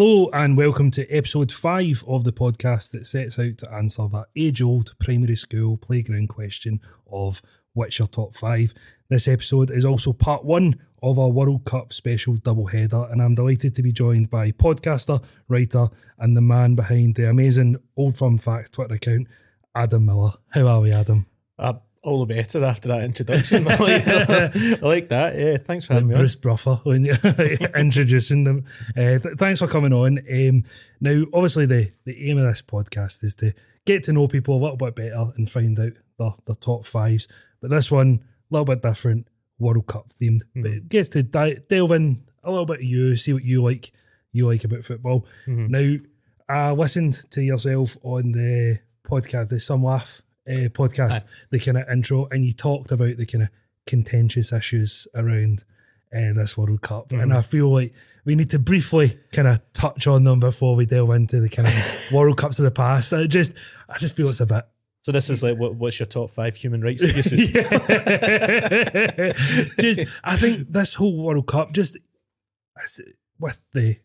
Hello and welcome to episode five of the podcast that sets out to answer that age old primary school playground question of what's your top five. This episode is also part one of our World Cup special double header, and I'm delighted to be joined by podcaster, writer, and the man behind the amazing Old Firm Facts Twitter account, Adam Miller. How are we, Adam? Uh, all the better after that introduction. I, like, I like that. Yeah, thanks for having me. Bruce Buffer when you're introducing them. Uh, th- thanks for coming on. Um, now, obviously, the, the aim of this podcast is to get to know people a little bit better and find out their, their top fives. But this one, a little bit different, World Cup themed. Mm-hmm. But it gets to di- delve in a little bit of you, see what you like, you like about football. Mm-hmm. Now, I listened to yourself on the podcast, the Some Laugh uh, podcast, Aye. the kind of intro, and you talked about the kind of contentious issues around uh, this World Cup, and I feel like we need to briefly kind of touch on them before we delve into the kind of World Cups of the past. I just, I just feel it's a bit. So this is like, what, what's your top five human rights abuses? just, I think this whole World Cup, just with the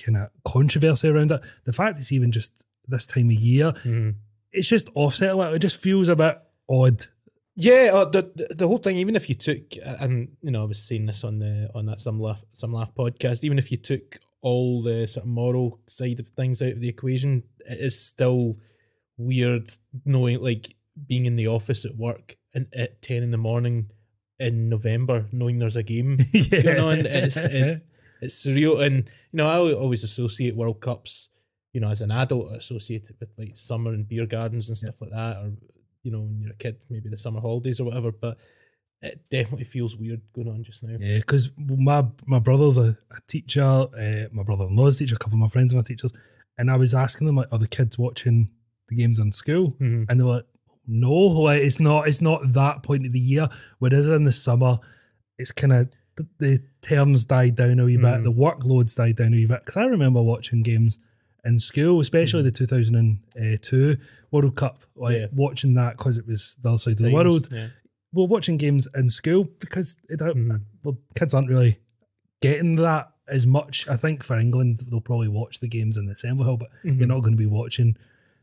kind of controversy around it, the fact it's even just this time of year, Mhm. It's just offset a little. It just feels a bit odd. Yeah, uh, the the- the whole thing. Even if you took, and you know, I was saying this on the on that some laugh some laugh podcast. Even if you took all the sort of moral side of things out of the equation, it is still weird knowing like being in the office at work and at ten in the morning in November, knowing there's a game yeah. going on. It's it, it's surreal, and you know, I always associate World Cups. You know, as an adult, associated with like summer and beer gardens and stuff like that, or you know, when you're a kid, maybe the summer holidays or whatever. But it definitely feels weird going on just now. Yeah, because my my brother's a, a teacher, uh, my brother-in-law's a teacher, a couple of my friends are my teachers, and I was asking them like, are the kids watching the games in school? Mhm. And they were like, no, like it's not. It's not that point of the year. Whereas in the summer, it's kind of the, the terms died down a wee bit, Mhm. the workloads died down a wee bit. Because I remember watching games in school, especially the 2002 World Cup, like Yeah. watching that because it was the other side of the world Yeah. well, watching games in school because it Mhm. well, kids aren't really getting that as much. I think for England, they'll probably watch the games in the Assembly Hall, but Mhm. you're not going to be watching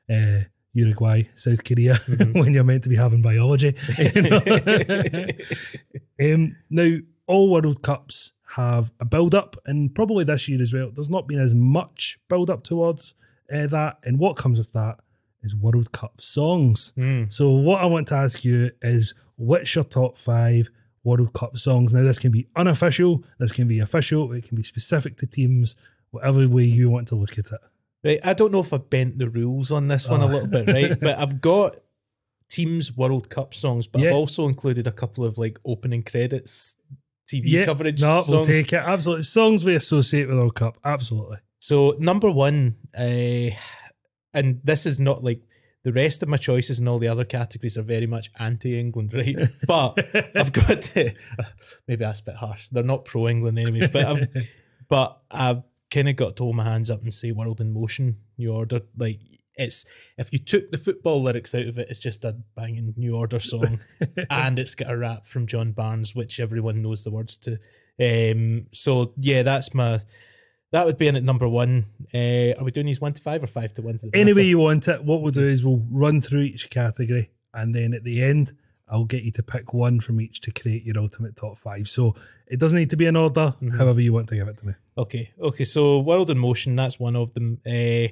uh, Uruguay, South Korea Mhm. when you're meant to be having biology. you know? um, now, all World Cups have a build up, and probably this year as well. There's not been as much build up towards uh, that, and what comes with that is World Cup songs. Mm. So what I want to ask you is what's your top five World Cup songs? Now this can be unofficial, this can be official, it can be specific to teams, whatever way you want to look at it. Right. I don't know if I bent the rules on this one Oh. a little bit, right? But I've got teams World Cup songs, but Yeah. I've also included a couple of like opening credits TV coverage. No, we'll take it. Absolutely. Songs we associate with World Cup. Absolutely. So number one, uh, and this is not like the rest of my choices and all the other categories are very much anti-England, right? But I've got to, maybe that's a bit harsh. They're not pro-England anyway, but I've but I've kind of got to hold my hands up and say "World in Motion," New Order. Like it's if you took the football lyrics out of it, it's just a banging New Order song, and it's got a rap from John Barnes, which everyone knows the words to. Um, so yeah, that's my. That would be in at number one. Uh, are we doing these one to five or five to one? Any way you want it, what we'll do is we'll run through each category and then at the end I'll get you to pick one from each to create your ultimate top five. So it doesn't need to be in order, Mhm. however you want to give it to me. Okay, okay. So World in Motion, that's one of them. Uh,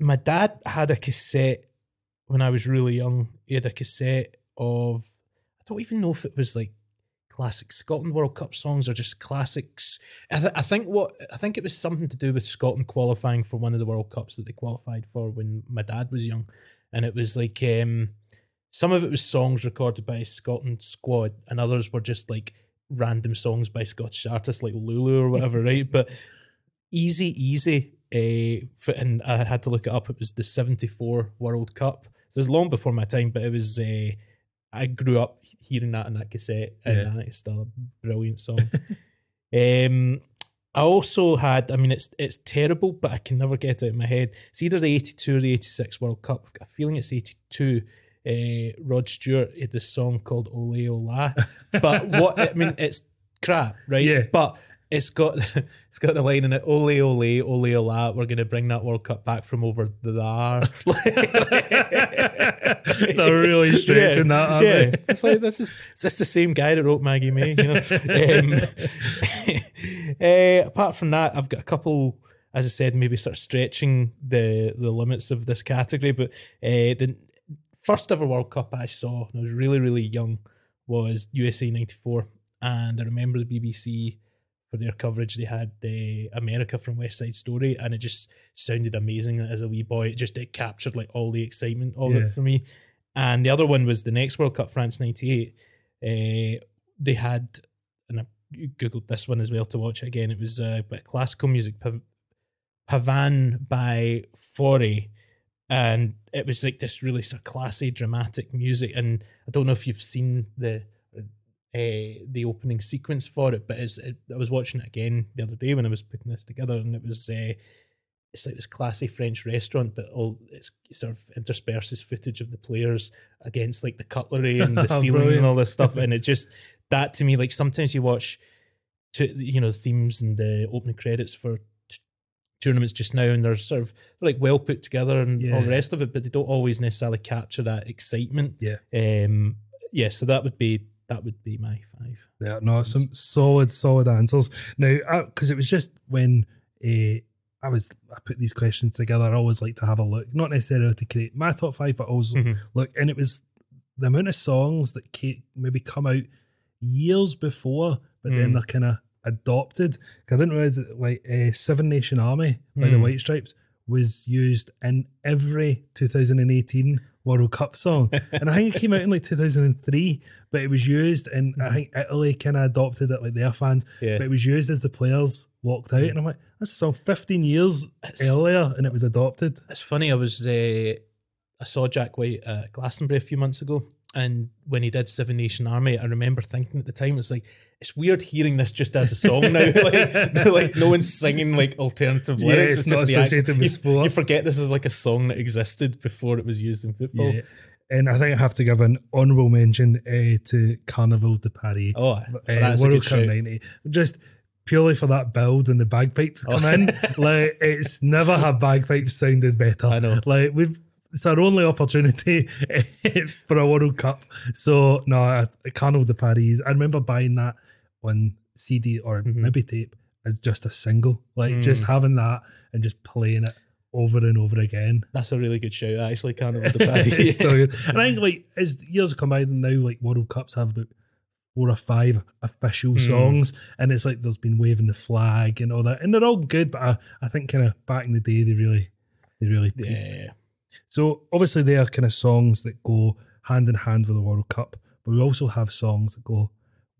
my dad had a cassette when I was really young. He had a cassette of I don't even know if it was like classic Scotland World Cup songs or just classics. I, th- I think what I think it was something to do with Scotland qualifying for one of the World Cups that they qualified for when my dad was young, and it was like um, some of it was songs recorded by a Scotland squad, and others were just like random songs by Scottish artists like Lulu or whatever, right? But easy, easy. Uh, for, and I had to look it up. It was the '74 World Cup. It was long before my time, but it was. Uh, I grew up hearing that in that cassette, and Yeah. it's still a brilliant song. um, I also had. I mean, it's it's terrible, but I can never get it out of my head. It's either the '82 or the '86 World Cup. I've got a feeling it's '82. Uh, Rod Stewart had this song called "Ole Ola," but what I mean, it's crap, right? Yeah. But it's got it's got the line in it, ole ole, ole ola, we're gonna bring that World Cup back from over there. They're really stretching that, aren't yeah. they? It's like this is is this the same guy that wrote Maggie May? You know. um, uh, apart from that, I've got a couple. As I said, maybe start stretching the the limits of this category. But uh, the first ever World Cup I saw, when I was really really young, was USA '94, and I remember the BBC for their coverage. They had uh, America from West Side Story, and it just sounded amazing as a wee boy. It just it captured like all the excitement of Yeah. it for me. And the other one was the next World Cup, France '98. Uh, they had, and I googled this one as well to watch it again. It was uh, but classical music, Pav- Pavane by Fauré, and it was like this really sort of classy, dramatic music. And I don't know if you've seen the uh, the opening sequence for it, but it's, it, I was watching it again the other day when I was putting this together, and it was uh, it's like this classy French restaurant, but all it's it sort of intersperses footage of the players against like the cutlery and the ceiling and all this stuff, and it just that to me like sometimes you watch, to you know, themes and the opening credits for tournaments just now, and they're sort of like well put together and all the rest of it, but they don't always necessarily capture that excitement. Yeah. Um. Yeah. So that would be that would be my five. Yeah, no, some solid, solid answers. Now, because it was just when uh, I was I put these questions together, I always like to have a look, not necessarily to create my top five, but also Mhm. look, and it was the amount of songs that ca- maybe come out years before, but then Mm. they're kind of adopted. I didn't realize that like uh, Seven Nation Army by the Mm. White Stripes was used in every 2018 World Cup song, and I think it came out in like 2003, but it was used, and I think Italy kind of adopted it like their fans, Yeah. but it was used as the players walked out, and I'm like, that's a song 15 years earlier, and it was adopted. It's funny. I was uh, I saw Jack White at Glastonbury a few months ago, and when he did Seven Nation Army, I remember thinking at the time, it's like it's weird hearing this just as a song now. like, like no one's singing like alternative Yeah, lyrics. it's not associated with you, sport. you forget this is like a song that existed before it was used in football. Yeah. And I think I have to give an honourable mention uh, to Carnaval de Paris. Oh, uh, that's a World Cup 90. Just purely for that build and the bagpipes come Oh. in. Like, it's never had bagpipes sounded better. I know. Like, we've. It's our only opportunity for a World Cup. So, no, Carnaval de Paris. I remember buying that on CD or Mhm. maybe tape as just a single. Like, Mm. just having that and just playing it over and over again. That's a really good shout. Actually, Carnaval de it's Paris. so good. And I think like as years come by now, like World Cups have about four or five official Hmm. songs, and it's like there's been waving the flag and all that, and they're all good. But I, I think kind of back in the day, they really, they really. peaked. yeah. So obviously they are kind of songs that go hand in hand with the World Cup, but we also have songs that go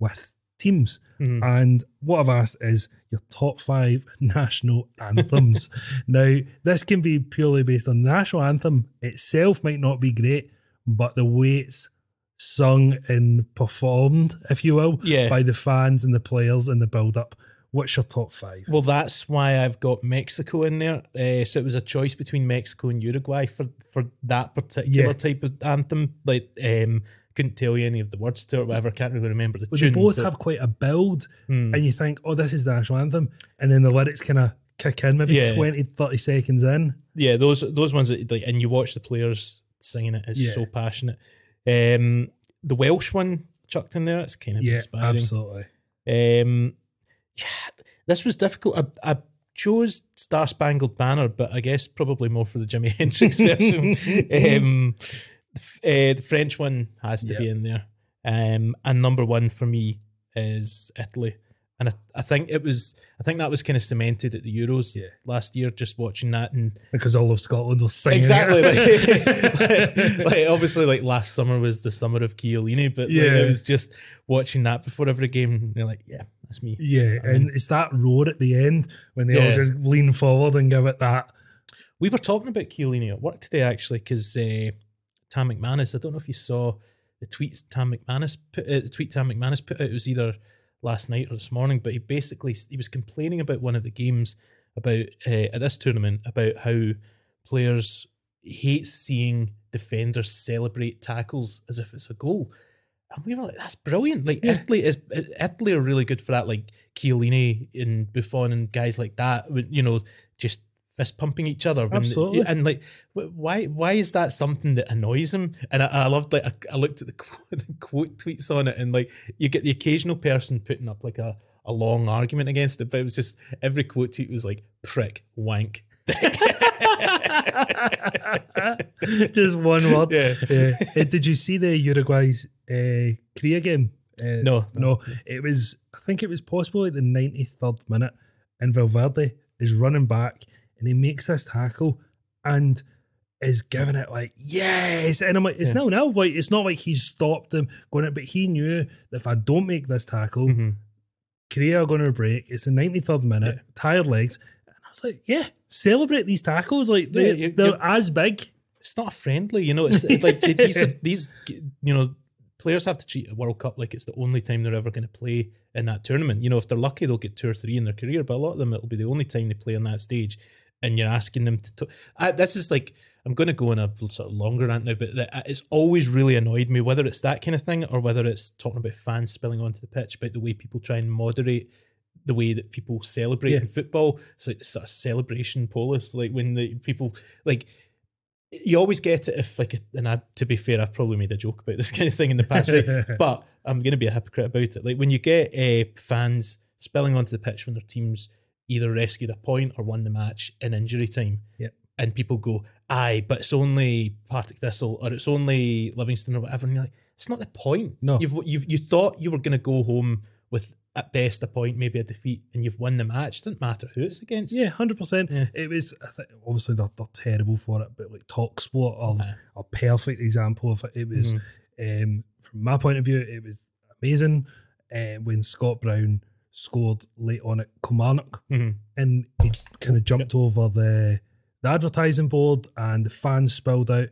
with teams. Mhm. And what I've asked is your top five national anthems. now, this can be purely based on the national anthem itself, might not be great, but the way it's sung and performed, if you will, Yeah. by the fans and the players and the build up. What's your top five? Well, that's why I've got Mexico in there. Uh, so it was a choice between Mexico and Uruguay for, for that particular Yeah. type of anthem. Like, um, couldn't tell you any of the words to it, or whatever. Can't really remember the But tune. they both but- have quite a build, Hmm. and you think, oh, this is the national anthem. And then the lyrics kind of kick in maybe Yeah. 20, 30 seconds in. yeah, those those ones that like, and you watch the players singing it. it is Yeah. so passionate. Um, the Welsh one chucked in there. It's kind of Yeah, inspiring. absolutely. Um, yeah, this was difficult. I, I chose Star Spangled Banner, but I guess probably more for the Jimi Hendrix version. um, f- uh, the French one has to be in there. Um, and number one for me is Italy. And I, I think it was, I think that was kind of cemented at the Euros Yeah. last year, just watching that. And Because all of Scotland was singing. exactly, like, like, like, obviously, like last summer was the summer of Chiellini, but like, Yeah. it was just watching that before every game. And you're like, yeah, that's me. Yeah, I and it's that roar at the end when they all just lean forward and give it that. We were talking about Chiellini at work today, actually, because uh, Tam McManus. I don't know if you saw the tweets Tam McManus put. Uh, the tweet Tam McManus put out. It was either last night or this morning, but he basically he was complaining about one of the games about uh, at this tournament about how players hate seeing defenders celebrate tackles as if it's a goal. And we were like, that's brilliant. Like Italy is Italy are really good for that. Like Chiellini and Buffon and guys like that. You know, just fist pumping each other. When, Absolutely. And like, why why is that something that annoys him? And I, I loved like I, I looked at the quote, the quote tweets on it, and like you get the occasional person putting up like a a long argument against it, but it was just every quote tweet was like prick, wank. Just one word. Yeah. Uh, uh, did you see the Uruguay's uh, Korea game? Uh, No, no. It was. I think it was possibly the ninety third minute, and Valverde is running back, and he makes this tackle, and is giving it like yes, and I'm like, it's Yeah. now now. Like it's not like he stopped him going it, but he knew that if I don't make this tackle, Mhm. Korea are going to break. It's the 93rd minute, Yeah. tired legs. And I was like, yeah, celebrate these tackles. Like, they, Yeah, you- they're you- as big. It's not friendly, you know. It's, it's like these are, these you know players have to treat a World Cup like it's the only time they're ever going to play in that tournament. You know, if they're lucky, they'll get two or three in their career, but a lot of them it'll be the only time they play on that stage. And you're asking them to. to I, this is like I'm going to go on a sort of longer rant now, but it's always really annoyed me whether it's that kind of thing or whether it's talking about fans spilling onto the pitch, about the way people try and moderate the way that people celebrate Yeah. in football. It's like sort of celebration polis, like when the people like you always get it if like and I, to be fair i've probably made a joke about this kind of thing in the past right? but i'm going to be a hypocrite about it like when you get uh, fans spilling onto the pitch when their teams either rescued a point or won the match in injury time Yep. and people go aye but it's only partick thistle or it's only livingston or whatever and you're like it's not the point No. you've you've you thought you were going to go home with at best a point maybe a defeat and you've won the match it doesn't matter who it's against Yeah, 100%. Yeah. It was, I think, obviously, they're, they're terrible for it, but like Talk Sport are Aye. a perfect example of it. It was, Mhm. um, from my point of view, it was amazing uh, when Scott Brown scored late on at Kilmarnock. Mhm. and he kind of jumped over the the advertising board and the fans spilled out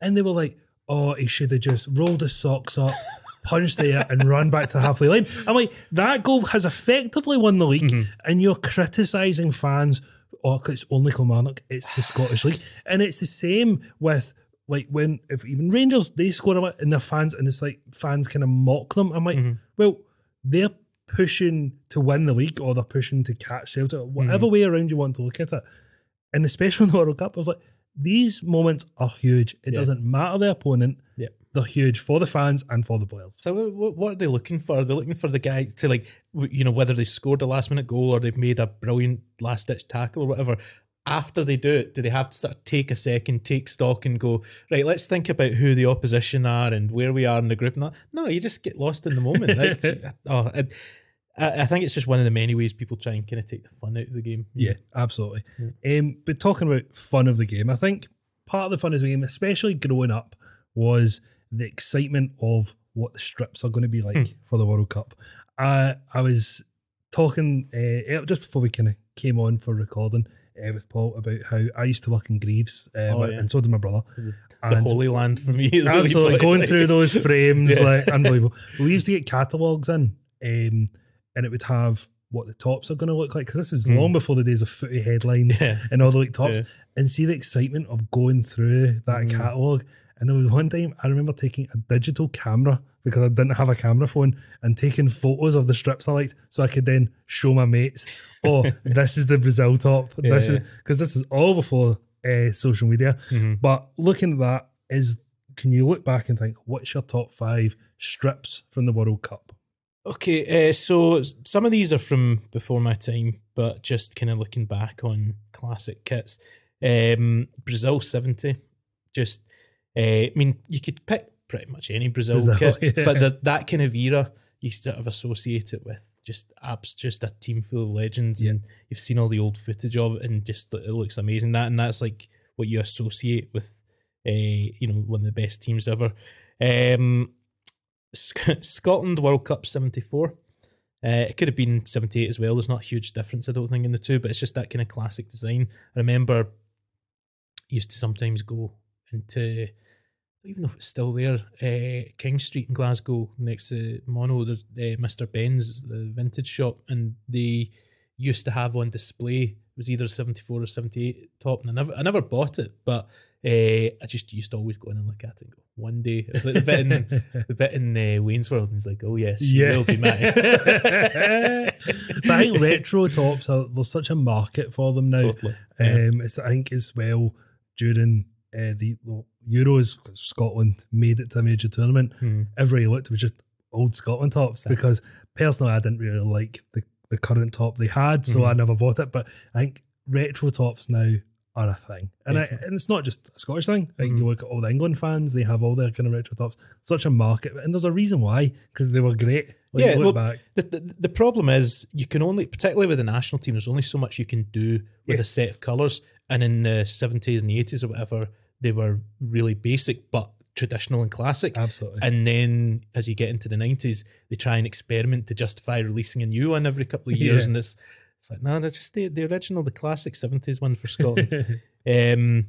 and they were like oh he should have just rolled his socks up punched there and run back to the halfway line i'm like that goal has effectively won the league Mhm. and you're criticizing fans oh it's only Kilmarnock it's the Scottish league and it's the same with like when if even Rangers they score a lot and their fans and it's like fans kind of mock them I'm like Mhm. well they're pushing to win the league or they're pushing to catch Celtic, whatever mm. way around you want to look at it. And especially in the World Cup, I was like, these moments are huge. It Yeah. doesn't matter the opponent. Yeah. They're huge for the fans and for the players. So what, what are they looking for? They're they looking for the guy to like, you know, whether they scored a last minute goal or they've made a brilliant last ditch tackle or whatever. After they do it, do they have to sort of take a second, take stock, and go right? Let's think about who the opposition are and where we are in the group. And that. No, you just get lost in the moment. Like, uh, oh, I, I I think it's just one of the many ways people try and kind of take the fun out of the game. Yeah, absolutely. Um, but talking about fun of the game, I think part of the fun of the game, especially growing up, was the excitement of what the strips are going to be like Hmm. for the World Cup. I I was talking uh, just before we kind of came on for recording uh, with Paul about how I used to work in Greaves, Oh, yeah. and so did my brother. The And Holy Land for me is absolutely going through those frames Yeah. like unbelievable we used to get catalogs in um, and it would have what the tops are going to look like because this is Mm. long before the days of footy headlines Yeah. and all the like tops Yeah. and see the excitement of going through that Mm. catalog and there was one time I remember taking a digital camera because I didn't have a camera phone and taking photos of the strips I liked so I could then show my mates oh this is the Brazil top this is because this is all before uh, social media Mhm. but looking at that, is can you look back and think, what's your top five strips from the World Cup? Okay, uh, so some of these are from before my time, but just kind of looking back on classic kits. Um, Brazil 70, just, uh, I mean, you could pick pretty much any Brazil, Brazil, kit, yeah. but the, that kind of era, you sort of associate it with just apps, just a team full of legends, Yeah. and you've seen all the old footage of it, and just it looks amazing. That and that's like what you associate with, uh, you know, one of the best teams ever. Um, Scotland World Cup 74. Uh, it could have been 78 as well. There's not a huge difference, I don't think, in the two, but it's just that kind of classic design. I remember used to sometimes go into, even if it's still there, uh, King Street in Glasgow next to Mono. There's uh, Mr. Ben's, the vintage shop, and they used to have on display. It was either 74 or 78 top, and I never, I never bought it, but Uh, I just used to always go in and look at it and go, one day. It's like the bit in, the bit in uh, Wayne's World, and he's like, oh, yes, you Yeah. will be mine. but I think retro tops are there's such a market for them now. totally. Yeah. Um, it's, I think as well during uh, the, Euros, Scotland made it to a major tournament. Hmm. Everywhere you looked was just old Scotland tops Exactly. because personally I didn't really like the, the current top they had, so Mhm. I never bought it. But I think retro tops now are a thing, and I, and it's not just a Scottish thing. I think Mhm. you look at all the England fans; they have all their kind of retro tops. Such a market, and there's a reason why because they were great. Like, Yeah, well, back. The, the, the problem is you can only, particularly with the national team, there's only so much you can do with Yeah. a set of colours. And in the 70s and the 80s or whatever, they were really basic but traditional and classic. Absolutely. And then as you get into the 90s, they try and experiment to justify releasing a new one every couple of years. Yeah. And it's, it's like, no, they're just the, the original, the classic 70s one for Scotland. um,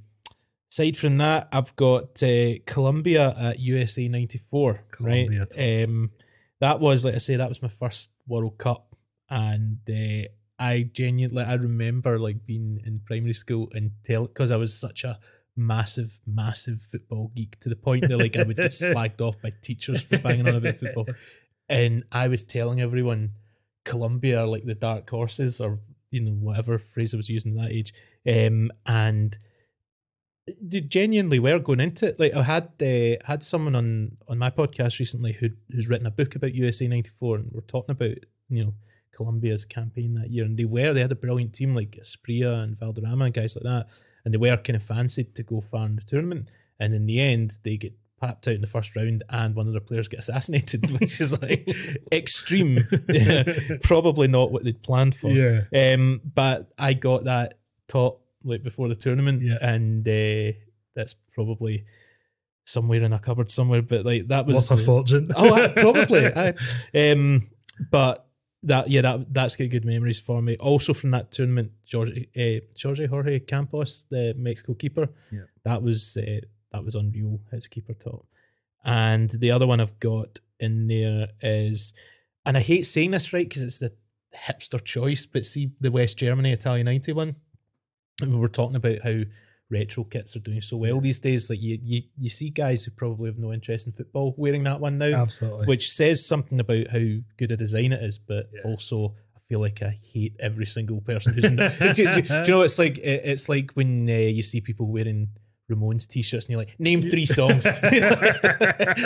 aside from that, I've got uh, Colombia at USA 94. Colombia right? Um, that was, like I say, that was my first World Cup. And uh, I genuinely, I remember like being in primary school and tell, because I was such a massive, massive football geek to the point that like I would get slagged off by teachers for banging on about football. And I was telling everyone Colombia are like the dark horses or you know whatever phrase I was using at that age. Um, and they genuinely were going into it. Like I had uh, had someone on on my podcast recently who who's written a book about USA '94, and we're talking about you know Colombia's campaign that year, and they were they had a brilliant team like Asprilla and Valderrama and guys like that, and they were kind of fancied to go far in the tournament, and in the end they get papped out in the first round and one of their players get assassinated which is like extreme probably not what they'd planned for yeah. um, but I got that top like before the tournament, Yeah. and uh, that's probably somewhere in a cupboard somewhere. But like that was Worth a fortune. oh, I, probably. I, um, but that yeah, that that's got good memories for me. Also from that tournament, George uh, Jorge Jorge Campos, the Mexico keeper, Yeah. that was uh, that was unreal. His keeper top, and the other one I've got in there is, and I hate saying this right because it's the hipster choice, but see the West Germany Italia ninety one. We were talking about how retro kits are doing so well these days. Like you, you, you see guys who probably have no interest in football wearing that one now Absolutely. which says something about how good a design it is, but Yeah. also I feel like I hate every single person who's. do, do- do you know? It's like it- it's like when uh, you see people wearing Ramones t-shirts and you're like, name three songs.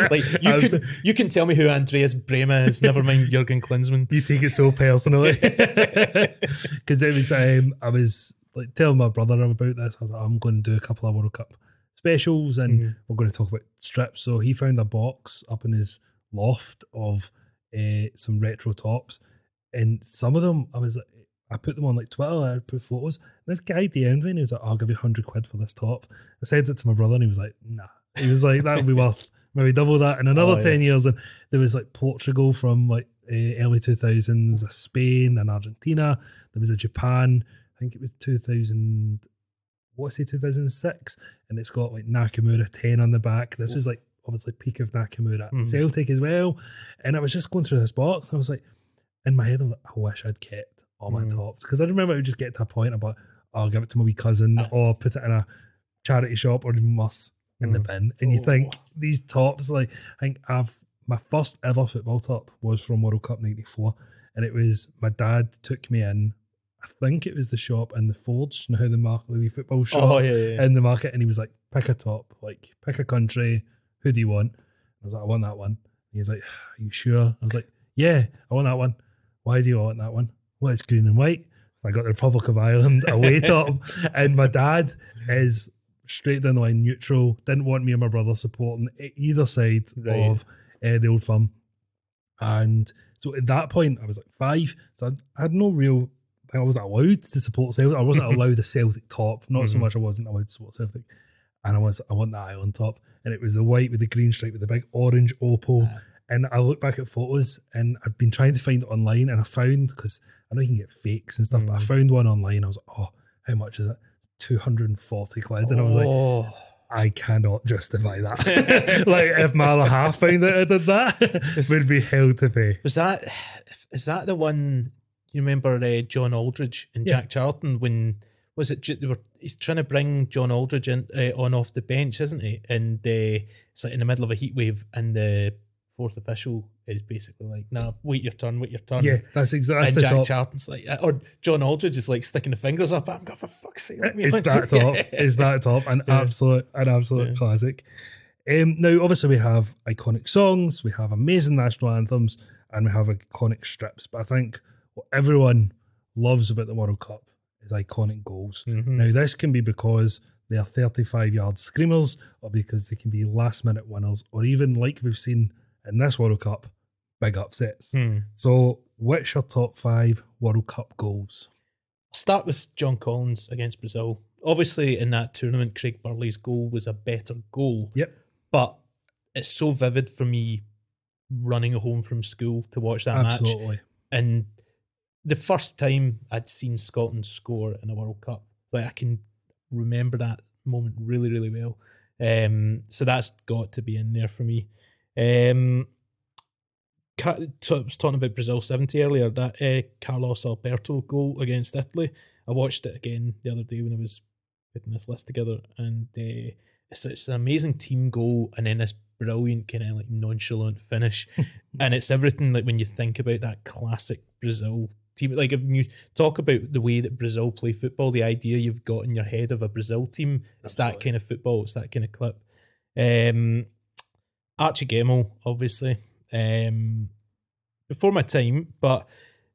like you can you can tell me who Andreas Brehme is. Never mind Jurgen Klinsmann. you take it so personally because it was um, I was like telling my brother about this. I was like, I'm going to do a couple of World Cup specials, and Mhm. we're going to talk about strips. So he found a box up in his loft of uh, some retro tops, and some of them I was like. I put them on like Twitter. I put photos. This guy DM'd me and he was like, "I'll give you hundred quid for this top." I said it to my brother, and he was like, "Nah." He was like, "That would be worth maybe double that in another Oh, yeah. ten years." And there was like Portugal from like uh, early two thousands, a Spain and Argentina. There was a Japan. I think it was two thousand. What's it? Two thousand six, and it's got like Nakamura ten on the back. This was like obviously peak of Nakamura. Mhm. Celtic as well, and I was just going through this box. I was like, in my head, I was like, I wish I'd kept all my Mm. tops because I remember it would just get to a point about I'll give it to my wee cousin Ah. or put it in a charity shop or must in the Mm. bin. And you Oh. think these tops, like I think I've my first ever football top was from World Cup '94, and it was my dad took me in. I think it was the shop in the Forge, you know how the market, the wee football shop Oh yeah, yeah. yeah. in the market, and he was like, "Pick a top, like pick a country. Who do you want?" I was like, "I want that one." And he was like, "Are you sure?" I was like, "Yeah, I want that one." Why do you want that one? Well, it's green and white. I got the Republic of Ireland away top, and my dad is straight down the line neutral. Didn't want me and my brother supporting either side Right. of uh, the old firm. And so at that point, I was like five, so I, had no real. I wasn't allowed to support Celtic. I wasn't allowed a Celtic top. Not so Mhm. much I wasn't allowed to support Celtic. And I was, I want the Ireland top, and it was the white with the green stripe with the big orange Opel. Ah. And I look back at photos, and I've been trying to find it online, and I found because I know you can get fakes and stuff, but I Mm. found one online. I was like, oh, how much is it? Two hundred and forty quid, and I was like, oh. I cannot justify that. like if my other half found out I did that, it would be hell to pay. Was that is that the one you remember uh, John Aldridge and Yeah. Jack Charlton when was it? They were he's trying to bring John Aldridge in, uh, on off the bench, isn't he? And uh, it's like in the middle of a heat wave, and the fourth official is basically like, "Nah, wait your turn, wait your turn." Yeah, that's exactly and the Jack top. Charlton's like, uh, or John Aldridge is like sticking the fingers up. I'm going for fuck's sake. let me Is that top? Yeah. Is that top? An Yeah. absolute, an absolute Yeah. classic. Um, now, obviously, we have iconic songs, we have amazing national anthems, and we have iconic strips. But I think what everyone loves about the World Cup is iconic goals. Mhm. Now, this can be because they are 35 yard screamers, or because they can be last minute winners, or even like we've seen in this World Cup, big upsets. Hmm. So, what's your top five World Cup goals? Start with John Collins against Brazil. Obviously, in that tournament, Craig Burley's goal was a better goal. Yep. But it's so vivid for me running home from school to watch that match. Absolutely. And the first time I'd seen Scotland score in a World Cup, like I can remember that moment really, really well. Um, so that's got to be in there for me. Um, I was talking about Brazil 70 earlier, that uh, Carlos Alberto goal against Italy. I watched it again the other day when I was putting this list together, and uh, it's, it's an amazing team goal, and then this brilliant kind of like nonchalant finish, and it's everything like when you think about that classic Brazil team. Like when you talk about the way that Brazil play football, the idea you've got in your head of a Brazil team, it's that kind of football, it's that kind of clip. Um, Archie Gemmill, obviously, um, before my time, but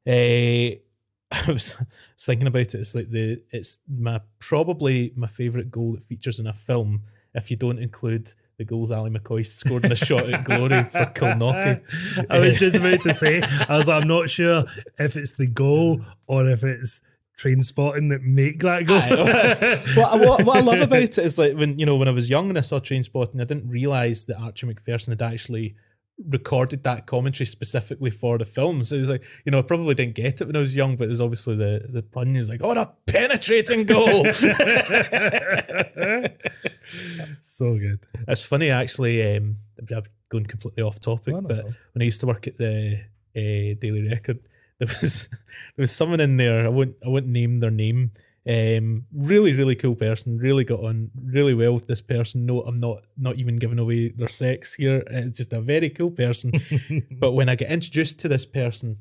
uh, I was, I was thinking about it. It's like the it's my probably my favorite goal that features in a film. If you don't include the goals Ally McCoist scored in a shot at glory for Kilnockie. I was just about to say, I was like, I'm not sure if it's the goal or if it's Trainspotting that make that. Aye, what, I- what, what I love about it is like when you know when I was young and I saw Trainspotting, I didn't realize that Archie Macpherson had actually recorded that commentary specifically for the film. So it was like, you know, I probably didn't get it when I was young, but it was obviously the the pun is like, oh, a penetrating goal. so good. It's funny actually. Um, I'm going completely off topic, No, no, but no. when I used to work at the uh, Daily Record, there was there was someone in there. I won't I won't name their name. Um, really, really cool person. Really got on really well with this person. No, I'm not not even giving away their sex here. It's just a very cool person. but when I get introduced to this person,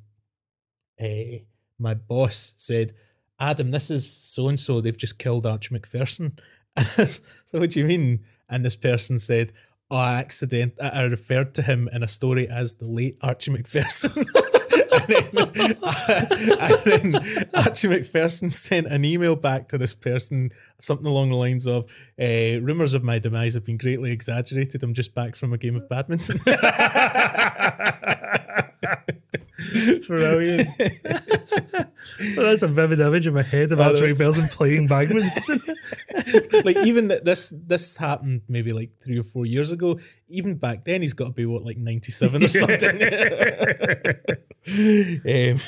uh, my boss said, "Adam, this is so and so. They've just killed Archie Macpherson." so what do you mean? And this person said, "Oh, I accident. I referred to him in a story as the late Archie Macpherson." And, then, and then Archie Macpherson sent an email back to this person, something along the lines of, uh, "Rumors of my demise have been greatly exaggerated. I'm just back from a game of badminton." Brilliant. well, that's a vivid image in my head of I know. Archie Macpherson playing badminton. like even that this this happened maybe like three or four years ago. Even back then, he's got to be what like ninety seven or something. um,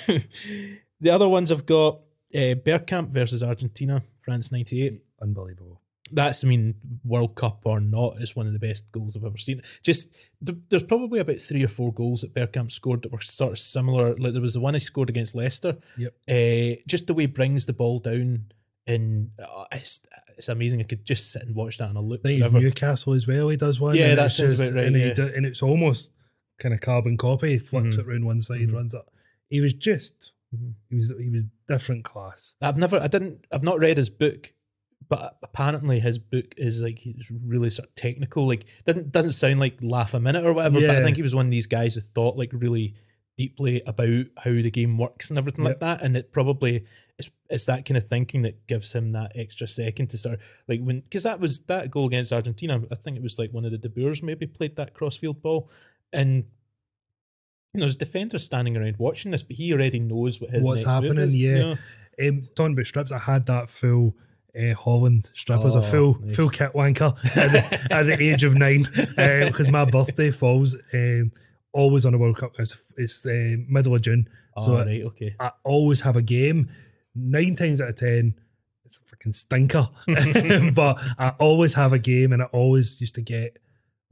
the other ones I've got uh, Bergkamp versus Argentina, France ninety eight. Unbelievable. That's I mean World Cup or not, is one of the best goals I've ever seen. Just there's probably about three or four goals that Bergkamp scored that were sort of similar. Like there was the one he scored against Leicester. Yep. Uh, just the way he brings the ball down. And uh, it's, it's amazing. I could just sit and watch that on a loop. Newcastle as well. He does one. Yeah, that's just about right, And, yeah. do- and it's almost kind of carbon copy. He flips Mhm. it round one side, Mhm. runs up. He was just. Mhm. He was. He was different class. I've never, I didn't, I've not read his book, but apparently his book is like he's really sort of technical. Like doesn't doesn't sound like laugh a minute or whatever. But I think he was one of these guys who thought like really deeply about how the game works and everything like that. And it probably it's it's that kind of thinking that gives him that extra second to start like when because that was that goal against Argentina. I think it was like one of the De Boers maybe played that crossfield ball and. You know, there's defenders standing around watching this, but he already knows what his What's next move happening, is, you yeah. know? Um, talking about strips, I had that full uh, Holland strip as a Oh, full nice. full kit wanker at the, at the age of nine because my birthday falls um, always on a World Cup. It's, it's uh, middle of June, so Oh, I- right, okay. I always have a game. Nine times out of ten, it's a freaking stinker. but I always have a game, and I always used to get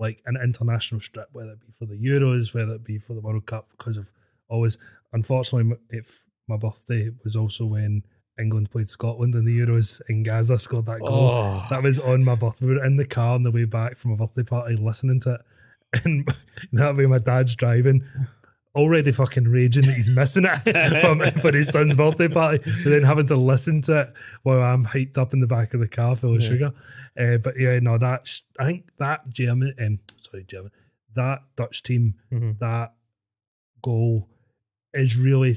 like an international strip, whether it be for the Euros, whether it be for the World Cup, because of always. Unfortunately, if my birthday was also when England played Scotland in the Euros and Gazza scored that goal. Oh, That was on my birthday. We were in the car on the way back from a birthday party listening to it. And that way my dad's driving, already fucking raging that he's missing it from, for his son's birthday party, but then having to listen to it while I'm hyped up in the back of the car full of Yeah. sugar. Uh, but yeah, no, that sh- I think that German, um, sorry, German, that Dutch team, mhm. that goal is really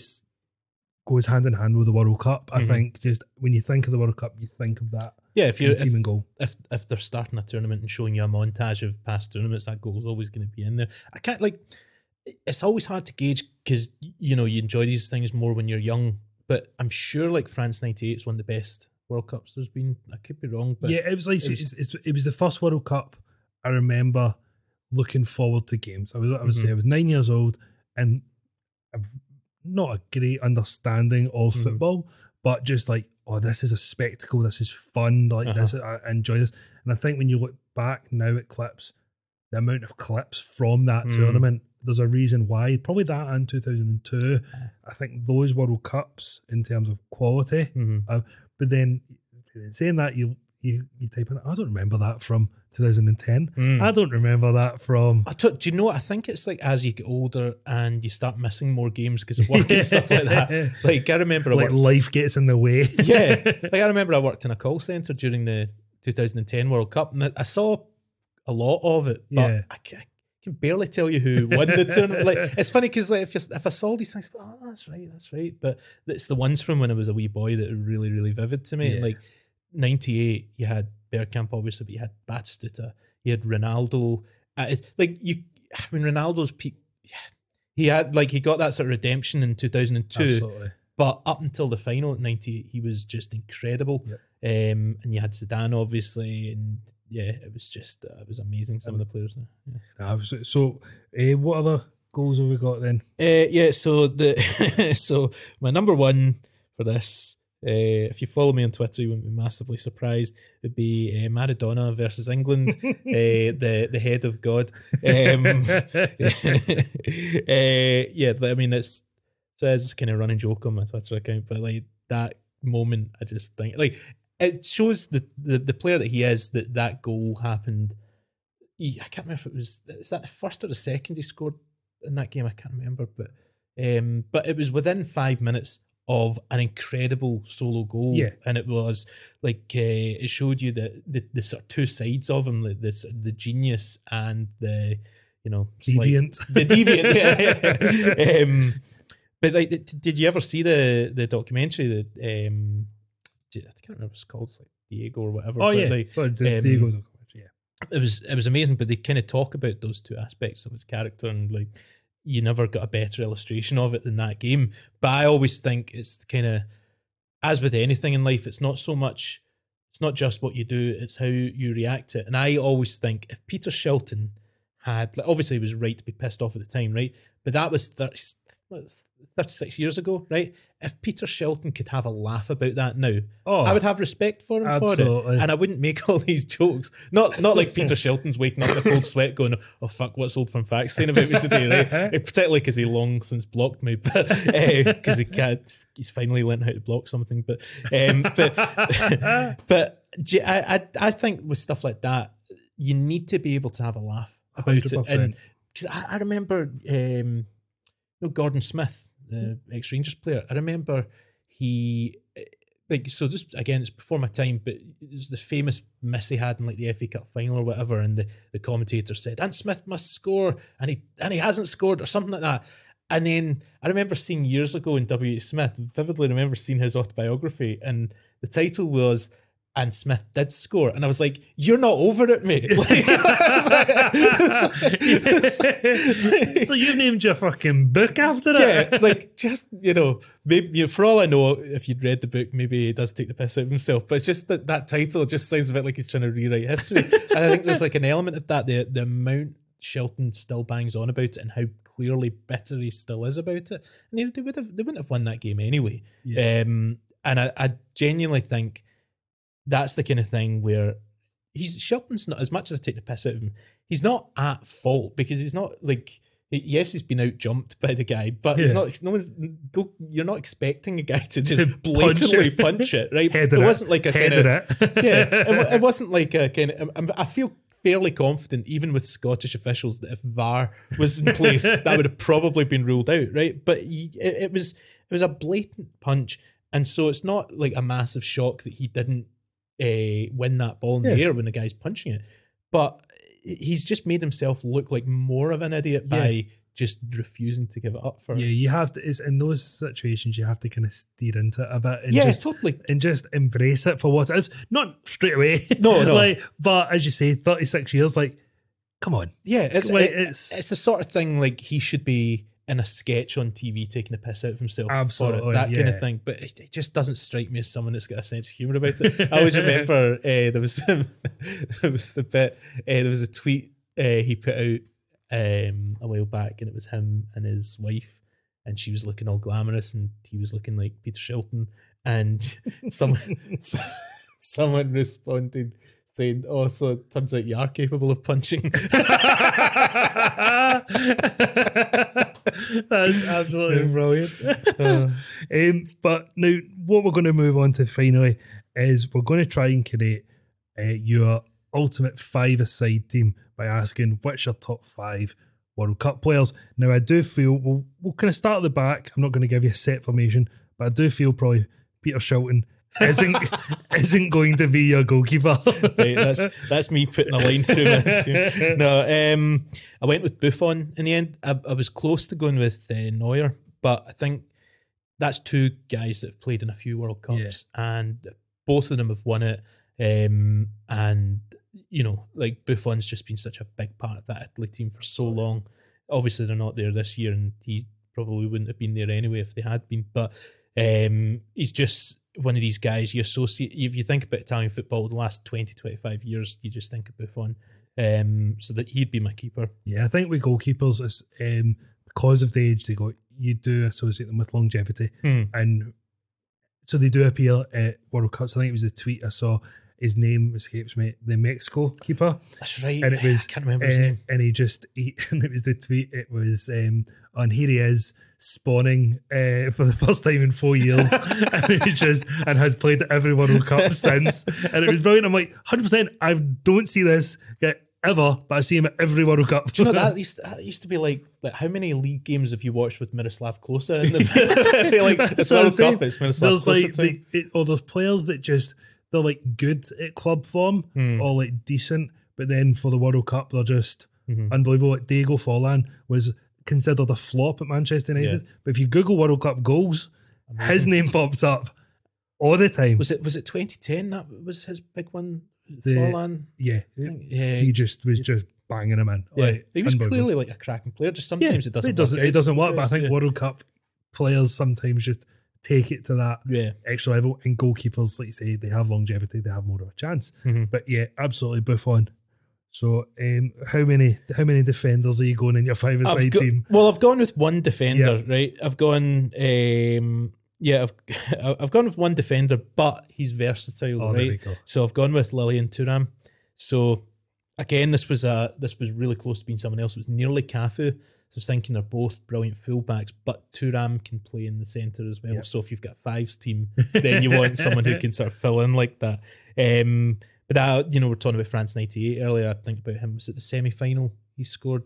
goes hand in hand with the World Cup. I Mhm. think just when you think of the World Cup, you think of that yeah. If you're team if, and goal. if if they're starting a tournament and showing you a montage of past tournaments, that goal's always going to be in there. I can't like. It's always hard to gauge because you know you enjoy these things more when you're young. But I'm sure like France '98 is one of the best World Cups there's been. I could be wrong, but yeah, it was like it was- it's, it's, it was the first World Cup I remember looking forward to games. I was I was Mhm. I was nine years old and I've not a great understanding of Mhm. football, but just like oh, this is a spectacle. This is fun. Like Uh-huh. this, I enjoy this. And I think when you look back now at clips, the amount of clips from that Mm. tournament, there's a reason why. Probably that and 2002. I think those World Cups in terms of quality Mhm. but then saying that you you you type in I don't remember that from 2010. Mm. I don't remember that from I t- do you know what? I think it's like as you get older and you start missing more games because of work and stuff like that. Like I remember, I like worked, life gets in the way. yeah, like I remember I worked in a call center during the 2010 World Cup, and I- I saw a lot of it, but Yeah. I, ca- I can barely tell you who won the tournament. Like it's funny because like if you, if I saw these things, oh, that's right, that's right, but it's the ones from when I was a wee boy that are really really vivid to me. Yeah. Like 98, you had Bergkamp obviously, but you had Batistuta, you had Ronaldo. Uh, like you, I mean, Ronaldo's peak. Yeah, he had like he got that sort of redemption in 2002 Absolutely. but up until the final at 98 he was just incredible um and you had Zidane obviously and yeah it was just uh, it was amazing some of the players there. Yeah. Nah, so, so uh, what other goals have we got then? Uh, yeah, so the so my number one for this, uh, if you follow me on Twitter, you won't be massively surprised. It would be uh, Maradona versus England, uh, the the head of God. Um, yeah, I mean it's so it's kind of running joke on my Twitter account, but like that moment, I just think like it shows the the, the player that he is that that goal happened. I can't remember if it was is that the first or the second he scored in that game. I can't remember, but um, but it was within five minutes of an incredible solo goal. Yeah. and it was like uh, it showed you the, the the sort of two sides of him, like the the genius and the you know slight- Deviant. the deviant. yeah. um, but like, did, did you ever see the the documentary that um, I can't remember what it's called, it's like Diego or whatever. oh yeah. like, Sorry, the um, Diego's yeah. it was it was amazing, but they kind of talk about those two aspects of his character, and like you never got a better illustration of it than that game. But I always think it's kind of as with anything in life, it's not so much, it's not just what you do, it's how you react to it. And I always think if Peter Shilton had, like, obviously he was right to be pissed off at the time, right? But that was 30, 36 years ago, right? If Peter Shilton could have a laugh about that now, Oh, I would have respect for him for absolutely. it, and I wouldn't make all these jokes. Not not like Peter Shilton's waking up in a cold sweat, going, "Oh fuck, what's Old Firm Facts saying about me today?" Right? Eh, Particularly because he long since blocked me, but because he can't, he's finally learned how to block something. But um, but but I, I I think with stuff like that, you need to be able to have a laugh about it, 100%. and because I, I remember, um, you know, Gordon Smith, the ex Rangers player. I remember he eh, like so. This again, it's before my time, but it was the famous miss he had in like the FA Cup final or whatever, and the, the commentator said, "And Smith must score," and he and he hasn't scored or something like that. And then I remember seeing years ago in W. H. Smith, vividly remember seeing his autobiography, and the title was and Smith did score, and I was like, "You're not over it, mate." Like, it's like- so you've named your fucking book after it? yeah, like just you know, maybe you know, for all I know, if you'd read the book, maybe he does take the piss out of himself. But it's just that that title just sounds a bit like he's trying to rewrite history, and I think there's like an element of that. The the amount Shilton still bangs on about it, and how clearly bitter he still is about it, and they, they would have they wouldn't have won that game anyway. Yeah. Um, and I, I genuinely think that's the kind of thing where he's Shilton's not as much as I take the piss out of him. He's not at fault because he's not like yes, he's been out jumped by the guy, but he's not. No one's. Go, you're not expecting a guy to just To punch blatantly it. punch it, right? Headed it it. wasn't like a kind of it. yeah, it, it wasn't like a kind of. I feel fairly confident, even with Scottish officials, that if VAR was in place, that would have probably been ruled out, right? But he, it, it was it was a blatant punch, and so it's not like a massive shock that he didn't uh, win that ball in the air when the guy's punching it. But he's just made himself look like more of an idiot by just refusing to give it up for. Yeah, you have to. It's in those situations you have to kind of steer into it a bit and yeah, just totally. and just embrace it for what it is. Not straight away. No, no. like, but as you say, thirty six years. Like, come on. Yeah, it's Like, it- it's- it's the sort of thing like he should be in a sketch on TV taking the piss out of himself for Absolutely, it, that kind of thing. But it, it just doesn't strike me as someone that's got a sense of humor about it. I always remember uh, there was there was the bit uh, there was a tweet uh, he put out um, a while back, and it was him and his wife, and she was looking all glamorous, and he was looking like Peter Shilton, and someone someone responded saying, "Oh, so it turns out you are capable of punching." That's absolutely brilliant. Uh, um, but now, what we're going to move on to finally is we're going to try and create uh, your ultimate five-a-side team by asking which are top five World Cup players. Now, I do feel we'll, we'll kind of start at the back. I'm not going to give you a set formation, but I do feel probably Peter Shilton isn't isn't going to be your goalkeeper. right, that's that's me putting a line through my. No, um, I went with Buffon in the end. I, I was close to going with uh, Neuer, but I think that's two guys that have played in a few World Cups, and both of them have won it. Um, and you know, like Buffon's just been such a big part of that Italy team for so long. Obviously, they're not there this year, and he probably wouldn't have been there anyway if they had been. But um, he's just one of these guys you associate. If you think about Italian football, the last 20, 25 years, you just think of Buffon. Um, so that he'd be my keeper. Yeah, I think with goalkeepers, it's, um, because of the age they got, you do associate them with longevity. Hmm. And so they do appear at World Cups. I think it was the tweet I saw. His name escapes me. The Mexico keeper, That's right. and it was I can't remember his uh, name. and he just he, and it was the tweet. It was um, on here he is spawning uh, for the first time in four years, and he just and has played at every World Cup since. And it was brilliant. I'm like, hundred percent. I don't see this get ever, but I see him at every World Cup. Do you know that used to, that used to be like like how many league games have you watched with Miroslav Klose in them? like it's That's what World. Cup, it's Miroslav there's Klose like the, it, or there's players that just they're like good at club form Hmm. or like decent, but then for the World Cup they're just Mhm. unbelievable. Like Diego Forlan was considered a flop at Manchester United, but if you Google World Cup goals, his name pops up all the time. Was it was it 2010 that was his big one? The- Forlan. yeah, Yeah, he just was just banging him in. yeah. Like, he was clearly like a cracking player. Just yeah, sometimes it doesn't. It doesn't. Work It doesn't work. But I think Yeah. World Cup players sometimes just take it to that Yeah. extra level. And goalkeepers, like you say, they have longevity, they have more of a chance. Mhm. But yeah, absolutely Buffon. So, um, how many how many defenders are you going in your five I've side go- team? Well, I've gone with one defender, right? I've gone, um, yeah, I've I've gone with one defender, but he's versatile, Oh, right? So I've gone with Lilian Thuram. So again, this was a this was really close to being someone else. It was nearly Cafu. So I was thinking they're both brilliant fullbacks, but Thuram can play in the centre as well. Yeah. So if you've got fives team, then you want someone who can sort of fill in like that. Um, that, you know, we're talking about France '98 earlier. I think about him. Was it the semi final he scored?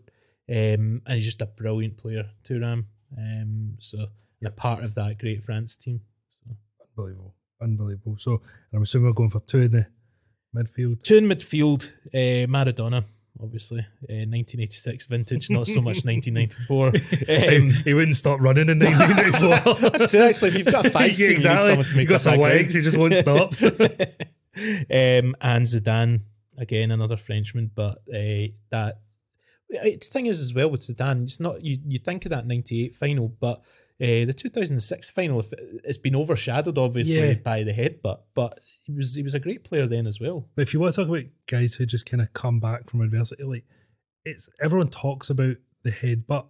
Um, and he's just a brilliant player, Thuram. Um, so a part of that great France team. So. Unbelievable, unbelievable. So, I'm assuming we're going for two in the midfield. Two in midfield, uh, Maradona, obviously, uh, 1986 vintage, not so much 1994. Um, he wouldn't stop running in 1994. that's true, actually. If you've got a five Yeah, team, you need someone to make got some legs, he just won't stop. Um, and Zidane, again, another Frenchman, but uh, that. uh, The thing is, as well with Zidane, it's not you. You think of that '98 final, but uh, the 2006 final, if it, it's been overshadowed obviously Yeah. by the headbutt, but he was he was a great player then as well. But if you want to talk about guys who just kind of come back from adversity, like it's everyone talks about the headbutt,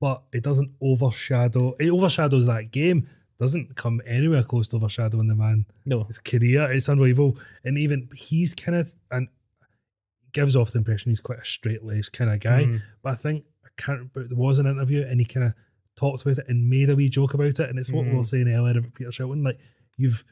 but it doesn't overshadow. It overshadows that game. Doesn't come anywhere close to overshadowing the man. No, His career, it's unbelievable. And even he's kind of and gives off the impression he's quite a straight laced kind of guy. Mhm. But I think I can't. But there was an interview, and he kind of talked about it and made a wee joke about it. And it's what we Mm. were saying earlier about Peter Shilton. Like you've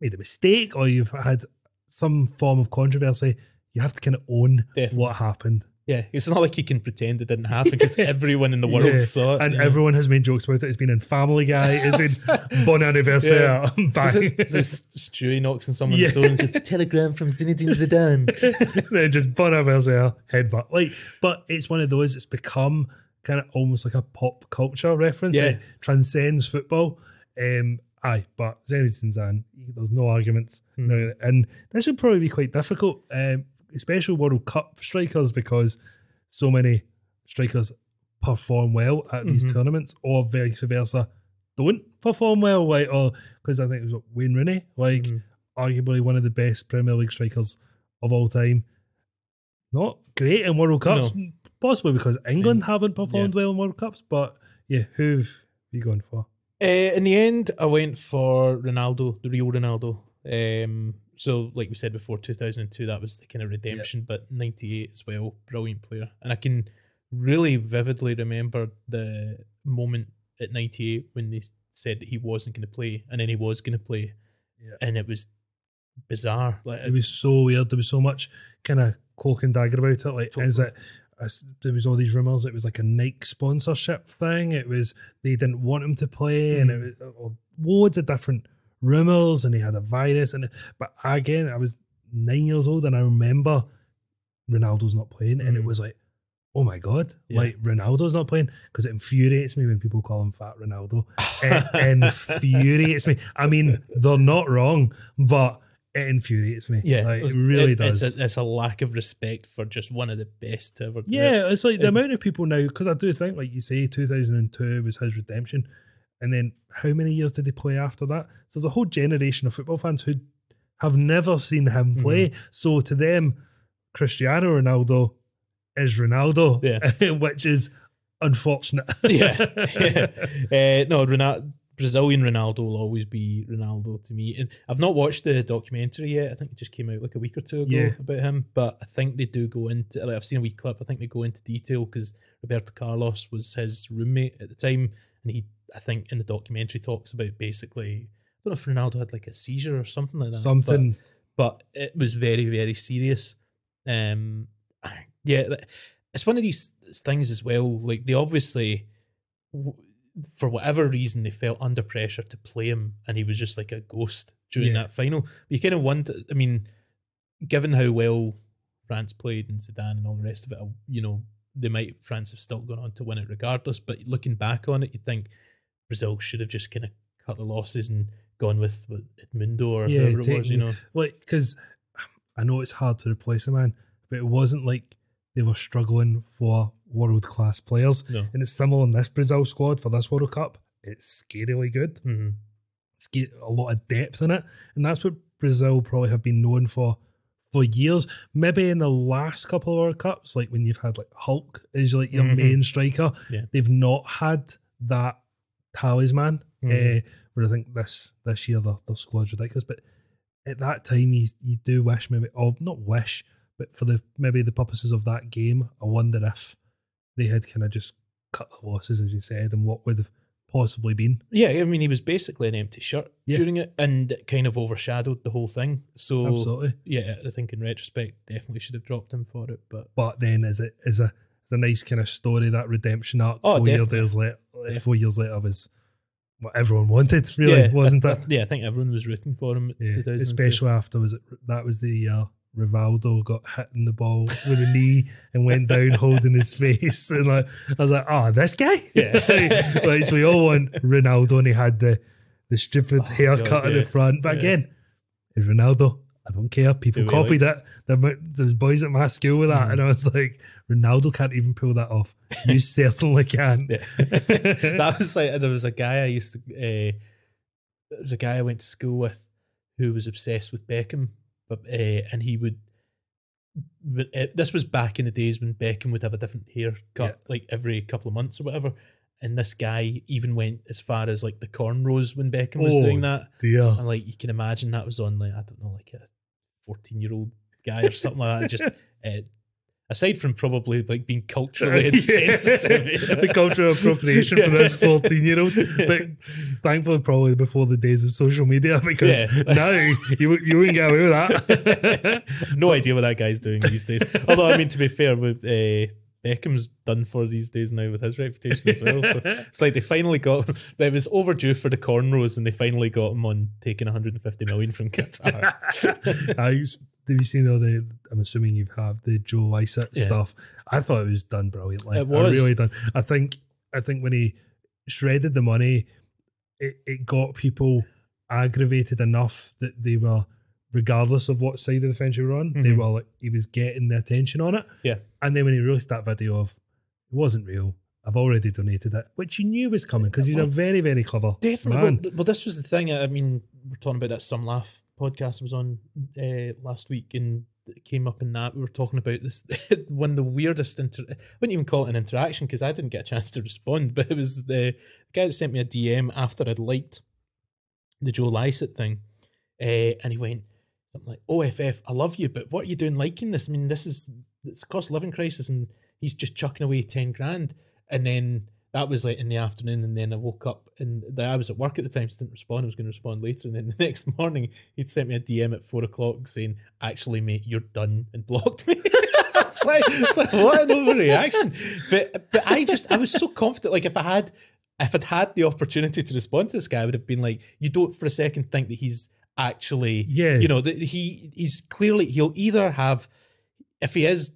made a mistake, or you've had some form of controversy. You have to kind of own Definitely. what happened. Yeah, it's not like he can pretend it didn't happen because everyone in the world Yeah. saw it. and know. everyone has made jokes about it. It's been in Family Guy. It's been Bon Anniversaire. Is Bang. it, is this Stewie knocks on someone's Yeah. door and goes, telegram from Zinedine Zidane. then just Bon Anniversaire headbutt. Like, but it's one of those. It's become kind of almost like a pop culture reference. Yeah. It transcends football. Um, aye, but Zinedine Zidane, there's no arguments. No, and this would probably be quite difficult, um, especially World Cup strikers, because so many strikers perform well at these Mhm. tournaments, or vice versa, don't perform well. Like, or because I think it was Wayne Rooney, like Mhm. arguably one of the best Premier League strikers of all time. Not great in World Cups, possibly because England haven't performed well in World Cups. But yeah, who've you gone for? Uh, in the end, I went for Ronaldo, the real Ronaldo. Um, so, like we said before, 2002, that was the kind of redemption, but 98 as well, brilliant player. And I can really vividly remember the moment at 98 when they said that he wasn't going to play and then he was going to play. Yeah. And it was bizarre. Like, It was so weird. There was so much kind of cloak and dagger about it. Like, is it? There was all these rumors. It was like a Nike sponsorship thing. It was they didn't want him to play, and it was uh, loads of different rumors. And he had a virus. And but again, I was nine years old, and I remember Ronaldo's not playing, and it Mm. was like, oh my god, Yeah. like Ronaldo's not playing because it infuriates me when people call him Fat Ronaldo. It infuriates me. I mean, they're not wrong, but it infuriates me. yeah, like, it really does. It's a, it's a lack of respect for just one of the best to ever do it. yeah, it's like the Um, amount of people now, because I do think, like you say, 2002 was his redemption. And then how many years did he play after that? So there's a whole generation of football fans who have never seen him Mm-hmm. play. So to them, Cristiano Ronaldo is Ronaldo, Yeah. which is unfortunate. yeah, yeah. Uh, no, Ronaldo, Brazilian Ronaldo will always be Ronaldo to me. And I've not watched the documentary yet. I think it just came out like a week or two ago Yeah. about him. But I think they do go into. Like I've seen a wee clip. I think they go into detail because Roberto Carlos was his roommate at the time, and he, I think, in the documentary talks about basically. I don't know if Ronaldo had like a seizure or something like that. but- Something. but it was very very serious um yeah it's one of these things as well like they obviously for whatever reason they felt under pressure to play him and he was just like a ghost during Yeah. that final but you kind of wonder i mean given how well france played and Zidane and all the rest of it you know they might france have still gone on to win it regardless but looking back on it you'd think brazil should have just kind of cut their losses and gone with what, Edmundo or Yeah, whoever it was you know like because I know it's hard to replace a man, but it wasn't like they were struggling for world class players. no And it's similar in this Brazil squad for this World Cup. It's scarily good. Mhm. It's got a lot of depth in it, and that's what Brazil probably have been known for for years. Maybe in the last couple of World Cups, like when you've had like Hulk is like your Mhm. main striker, Yeah. they've not had that talisman. Mhm. Uh, where I think this this year their, their squad's ridiculous, but at that time you you do wish maybe or not wish, but for the maybe the purposes of that game, I wonder if they had kind of just cut the losses as you said, and what would have possibly been. Yeah, I mean, he was basically an empty shirt Yeah. during it, and it kind of overshadowed the whole thing. So, Absolutely. yeah, I think in retrospect, definitely should have dropped him for it. But But then is it is a is a nice kind of story that redemption arc Oh, four years later uh, Yeah. four years later was what everyone wanted, really, yeah, wasn't I- it? Yeah, I think everyone was rooting for him. Yeah, especially after was it that was the year Rivaldo got hit in the ball with a knee and went down holding his face, and like I was like, oh, this guy, Yeah. like so we all want Ronaldo, and he had the the stupid oh, haircut Oh, God, at yeah. the front, but again, it's Ronaldo. I don't care. People way copied it. There there's boys at my school with that, Mhm. and I was like, Ronaldo can't even pull that off. You certainly can. Yeah. that was like there was a guy I used to. Uh, there was a guy I went to school with who was obsessed with Beckham, but uh, and he would. but, uh, this was back in the days when Beckham would have a different haircut, Yeah. like every couple of months or whatever. And this guy even went as far as like the cornrows when Beckham was Oh. doing that. Yeah, And like you can imagine that was on like I don't know, like a fourteen year old guy or something like that. Just uh, aside from probably like being culturally Yeah. insensitive, the cultural appropriation for this 14 year old. But thankfully, probably before the days of social media, because Yeah. now you, you wouldn't get away with that. no idea what that guy's doing these days. Although, I mean, to be fair, with uh, Beckham's done for these days now with his reputation as well. So it's like they finally got. It was overdue for the cornrows, and they finally got him on taking 150 million from Qatar. I used, have you seen all the? I'm assuming you have had the Joe Lycett Yeah. stuff. I thought it was done brilliantly. It was. I really done. I think. I think when he shredded the money, it, it got people aggravated enough that they were, regardless of what side of the fence you were on, they Mhm. were like he was getting the attention on it. Yeah. And then when he released that video of, it wasn't real. I've already donated it, which you knew was coming because he's a very, very clever Definitely. man. Well, well, this was the thing. I mean, we're talking about that Some Laugh podcast I was on uh, last week, and it came up in that we were talking about this one of the weirdest. Inter- I wouldn't even call it an interaction because I didn't get a chance to respond, but it was the guy that sent me a DM after I'd liked the Joe Lycett thing, uh, and he went something like, oh, "OFF, I love you, but what are you doing liking this? I mean, this is it's a cost living crisis, and he's just chucking away ten grand." And then that was like in the afternoon, and then I woke up and I was at work at the time, so didn't respond. I was going to respond later, and then the next morning he'd sent me a DM at four o'clock saying, "Actually, mate, you're done," and blocked me. it's, like, it's like what an overreaction. But but I just I was so confident. Like if I had if I'd had the opportunity to respond to this guy, I would have been like, you don't for a second think that he's actually Yeah. you know that he he's clearly he'll either have if he is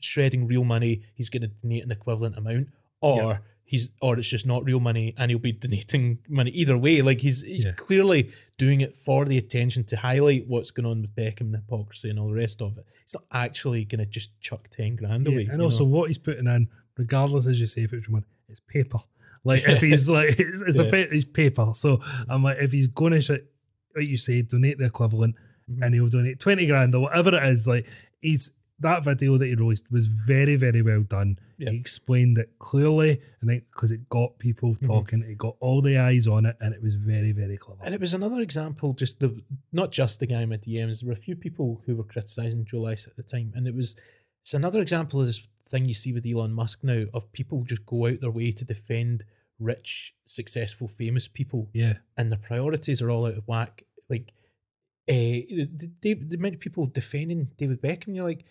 shredding real money, he's going to donate an equivalent amount, or Yeah. he's or it's just not real money and he'll be donating money either way. Like he's he's Yeah. clearly doing it for the attention to highlight what's going on with Beckham, the hypocrisy, and all the rest of it. He's not actually going to just chuck ten grand Yeah, away. and also know? what he's putting in, regardless as you say if it's money, it's paper. Like if he's like it's, it's Yeah. a pa- it's paper. So I'm like if he's going to like you say donate the equivalent, Mhm. and he'll donate twenty grand or whatever it is. Like he's that video that he released was very very well done. Yeah. He explained it clearly, and because it got people Mm-hmm. talking, it got all the eyes on it, and it was very very clever. And it was another example, just the not just the guy in my DMs. There were a few people who were criticizing Joe Lycett at the time, and it was it's another example of this thing you see with Elon Musk now of people just go out their way to defend rich, successful, famous people, yeah, and their priorities are all out of whack. Like, uh, the, the, amount of people defending David Beckham, you're like,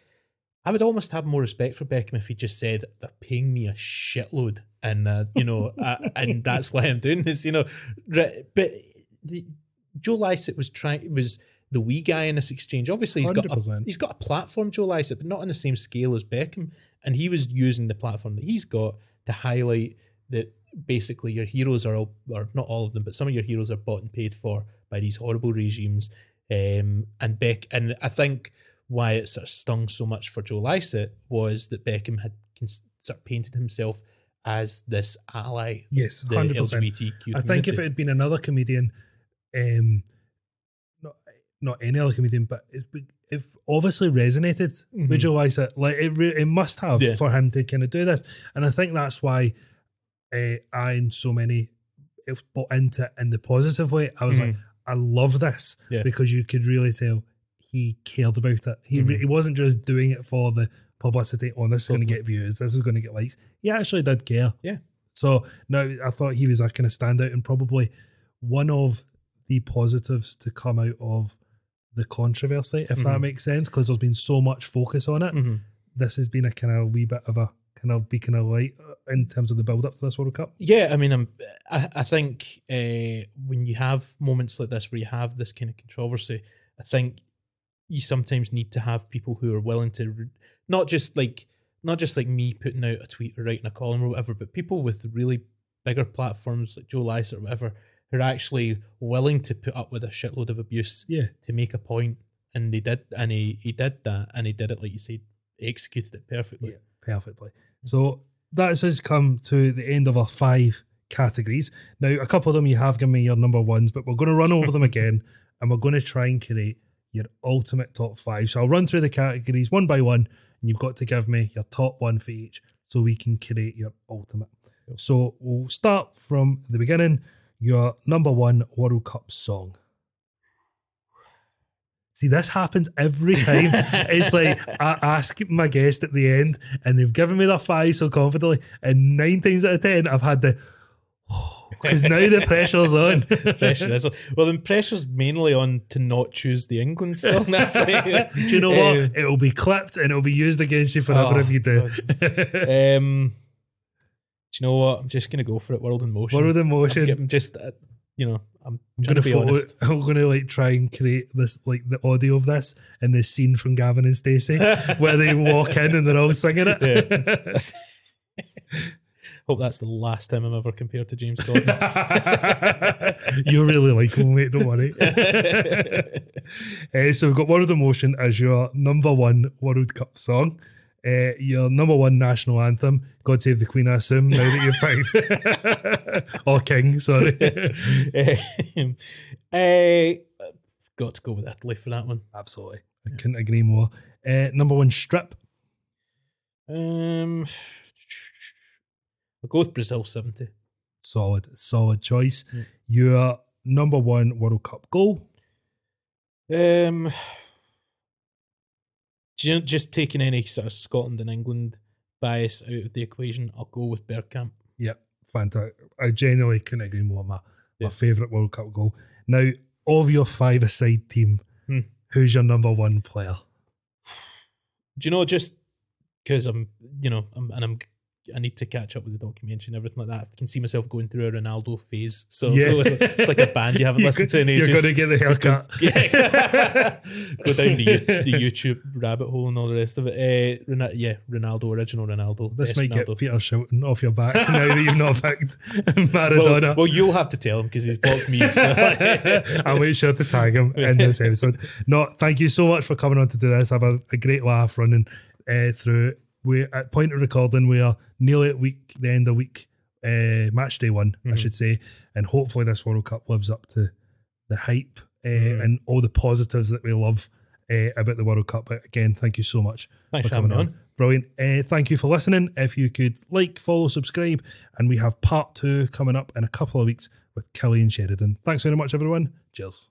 I would almost have more respect for Beckham if he just said they're paying me a shitload, and uh, you know, uh, and that's why I'm doing this. You know, but the, Joe Lycett was trying was the wee guy in this exchange. Obviously, he's got a, he's got a platform, Joe Lycett, but not on the same scale as Beckham. And he was using the platform that he's got to highlight that basically your heroes are all, or not all of them, but some of your heroes are bought and paid for by these horrible regimes. Um, and Beck, and I think why it sort of stung so much for Joe Lycett was that Beckham had cons- sort of painted himself as this ally, yes, hundred percent. I think if it had been another comedian, um, not not any other comedian, but it, if obviously resonated with Mhm. Joe Lycett, like it, re- it must have Yeah. for him to kind of do this, and I think that's why uh, I and so many have bought into it in the positive way. I was like, I love this Yeah. because you could really tell he cared about it. He Mhm. he wasn't just doing it for the publicity. Oh, this is going to get views. This is going to get likes. He actually did care. Yeah. So no, I thought he was a kind of standout and probably one of the positives to come out of the controversy, if that Mhm. makes sense, because there's been so much focus on it. Mhm. This has been a kind of wee bit of a kind of beacon of light uh, in terms of the build up to this World Cup. Yeah, I mean, I'm, I, I think uh, when you have moments like this where you have this kind of controversy, I think you sometimes need to have people who are willing to re- not just like not just like me putting out a tweet or writing a column or whatever, but people with really bigger platforms like Joe Lycett or whatever who are actually willing to put up with a shitload of abuse Yeah. to make a point. and they did, and he he did that, and he did it like you said, he executed it perfectly. Yeah, perfectly. So that's us come to the end of our five categories. Now, a couple of them you have given me your number ones, but we're going to run over them again and we're going to try and create your ultimate top five. So I'll run through the categories one by one and you've got to give me your top one for each so we can create your ultimate. So we'll start from the beginning. Your number one World Cup song. See, this happens every time. it's like I ask my guest at the end, and they've given me the five so confidently, and nine times out of ten, I've had the because now the pressure's on. Pressure is on. well, the pressure's mainly on to not choose the England song. That's like, do you know what? It'll be clipped and it'll be used against you forever Oh, if you do. um, do you know what? I'm just gonna go for it. World in motion. World in motion. I'm just, uh, you know, I'm, I'm gonna to be photo. honest. I'm gonna like try and create this like the audio of this and the scene from Gavin and Stacey where they walk in and they're all singing it. Hope that's the last time I'm ever compared to James Corden. You're really like him, mate. Don't worry. Uh, so we've got World in Motion as your number one World Cup song. Uh, your number one national anthem, God Save the Queen, I assume, now that you're found. or King, sorry. um, uh, got to go with Italy for that one. Absolutely. I couldn't agree more. Uh, number one strip, Um, I'll go with Brazil 70. solid, solid choice. Your number one World Cup goal, Um, just taking any sort of Scotland and England bias out of the equation, I'll go with Bergkamp. Yep, fantastic. I genuinely couldn't agree more. My, Yeah. my favourite World Cup goal. Now, of your five-a-side team, Hmm. who's your number one player? Do you know just because I'm, you know, I'm, and I'm, I need to catch up with the documentary and everything like that. I can see myself going through a Ronaldo phase. So Yeah. it's like a band you haven't listened to in ages. You're going to get the haircut. Yeah. Go down the, the YouTube rabbit hole and all the rest of it. Uh, Ron- yeah, Ronaldo, original Ronaldo. This might Ronaldo. get Peter Shilton off your back now that you've not picked well, Maradona. well, you'll have to tell him because he's blocked me. So. I'll make sure to tag him in this episode. No, thank you so much for coming on to do this. I have a, a great laugh running uh, through. We at point of recording, we are nearly at week the end of week uh, match day one, I Mhm. should say, and hopefully this World Cup lives up to the hype uh, Mhm. and all the positives that we love uh, about the World Cup. But again, thank you so much Thanks for coming on. on. Brilliant. Uh, thank you for listening. If you could like, follow, subscribe, and we have part two coming up in a couple of weeks with Cillian Sheridan. Thanks very much, everyone. Cheers.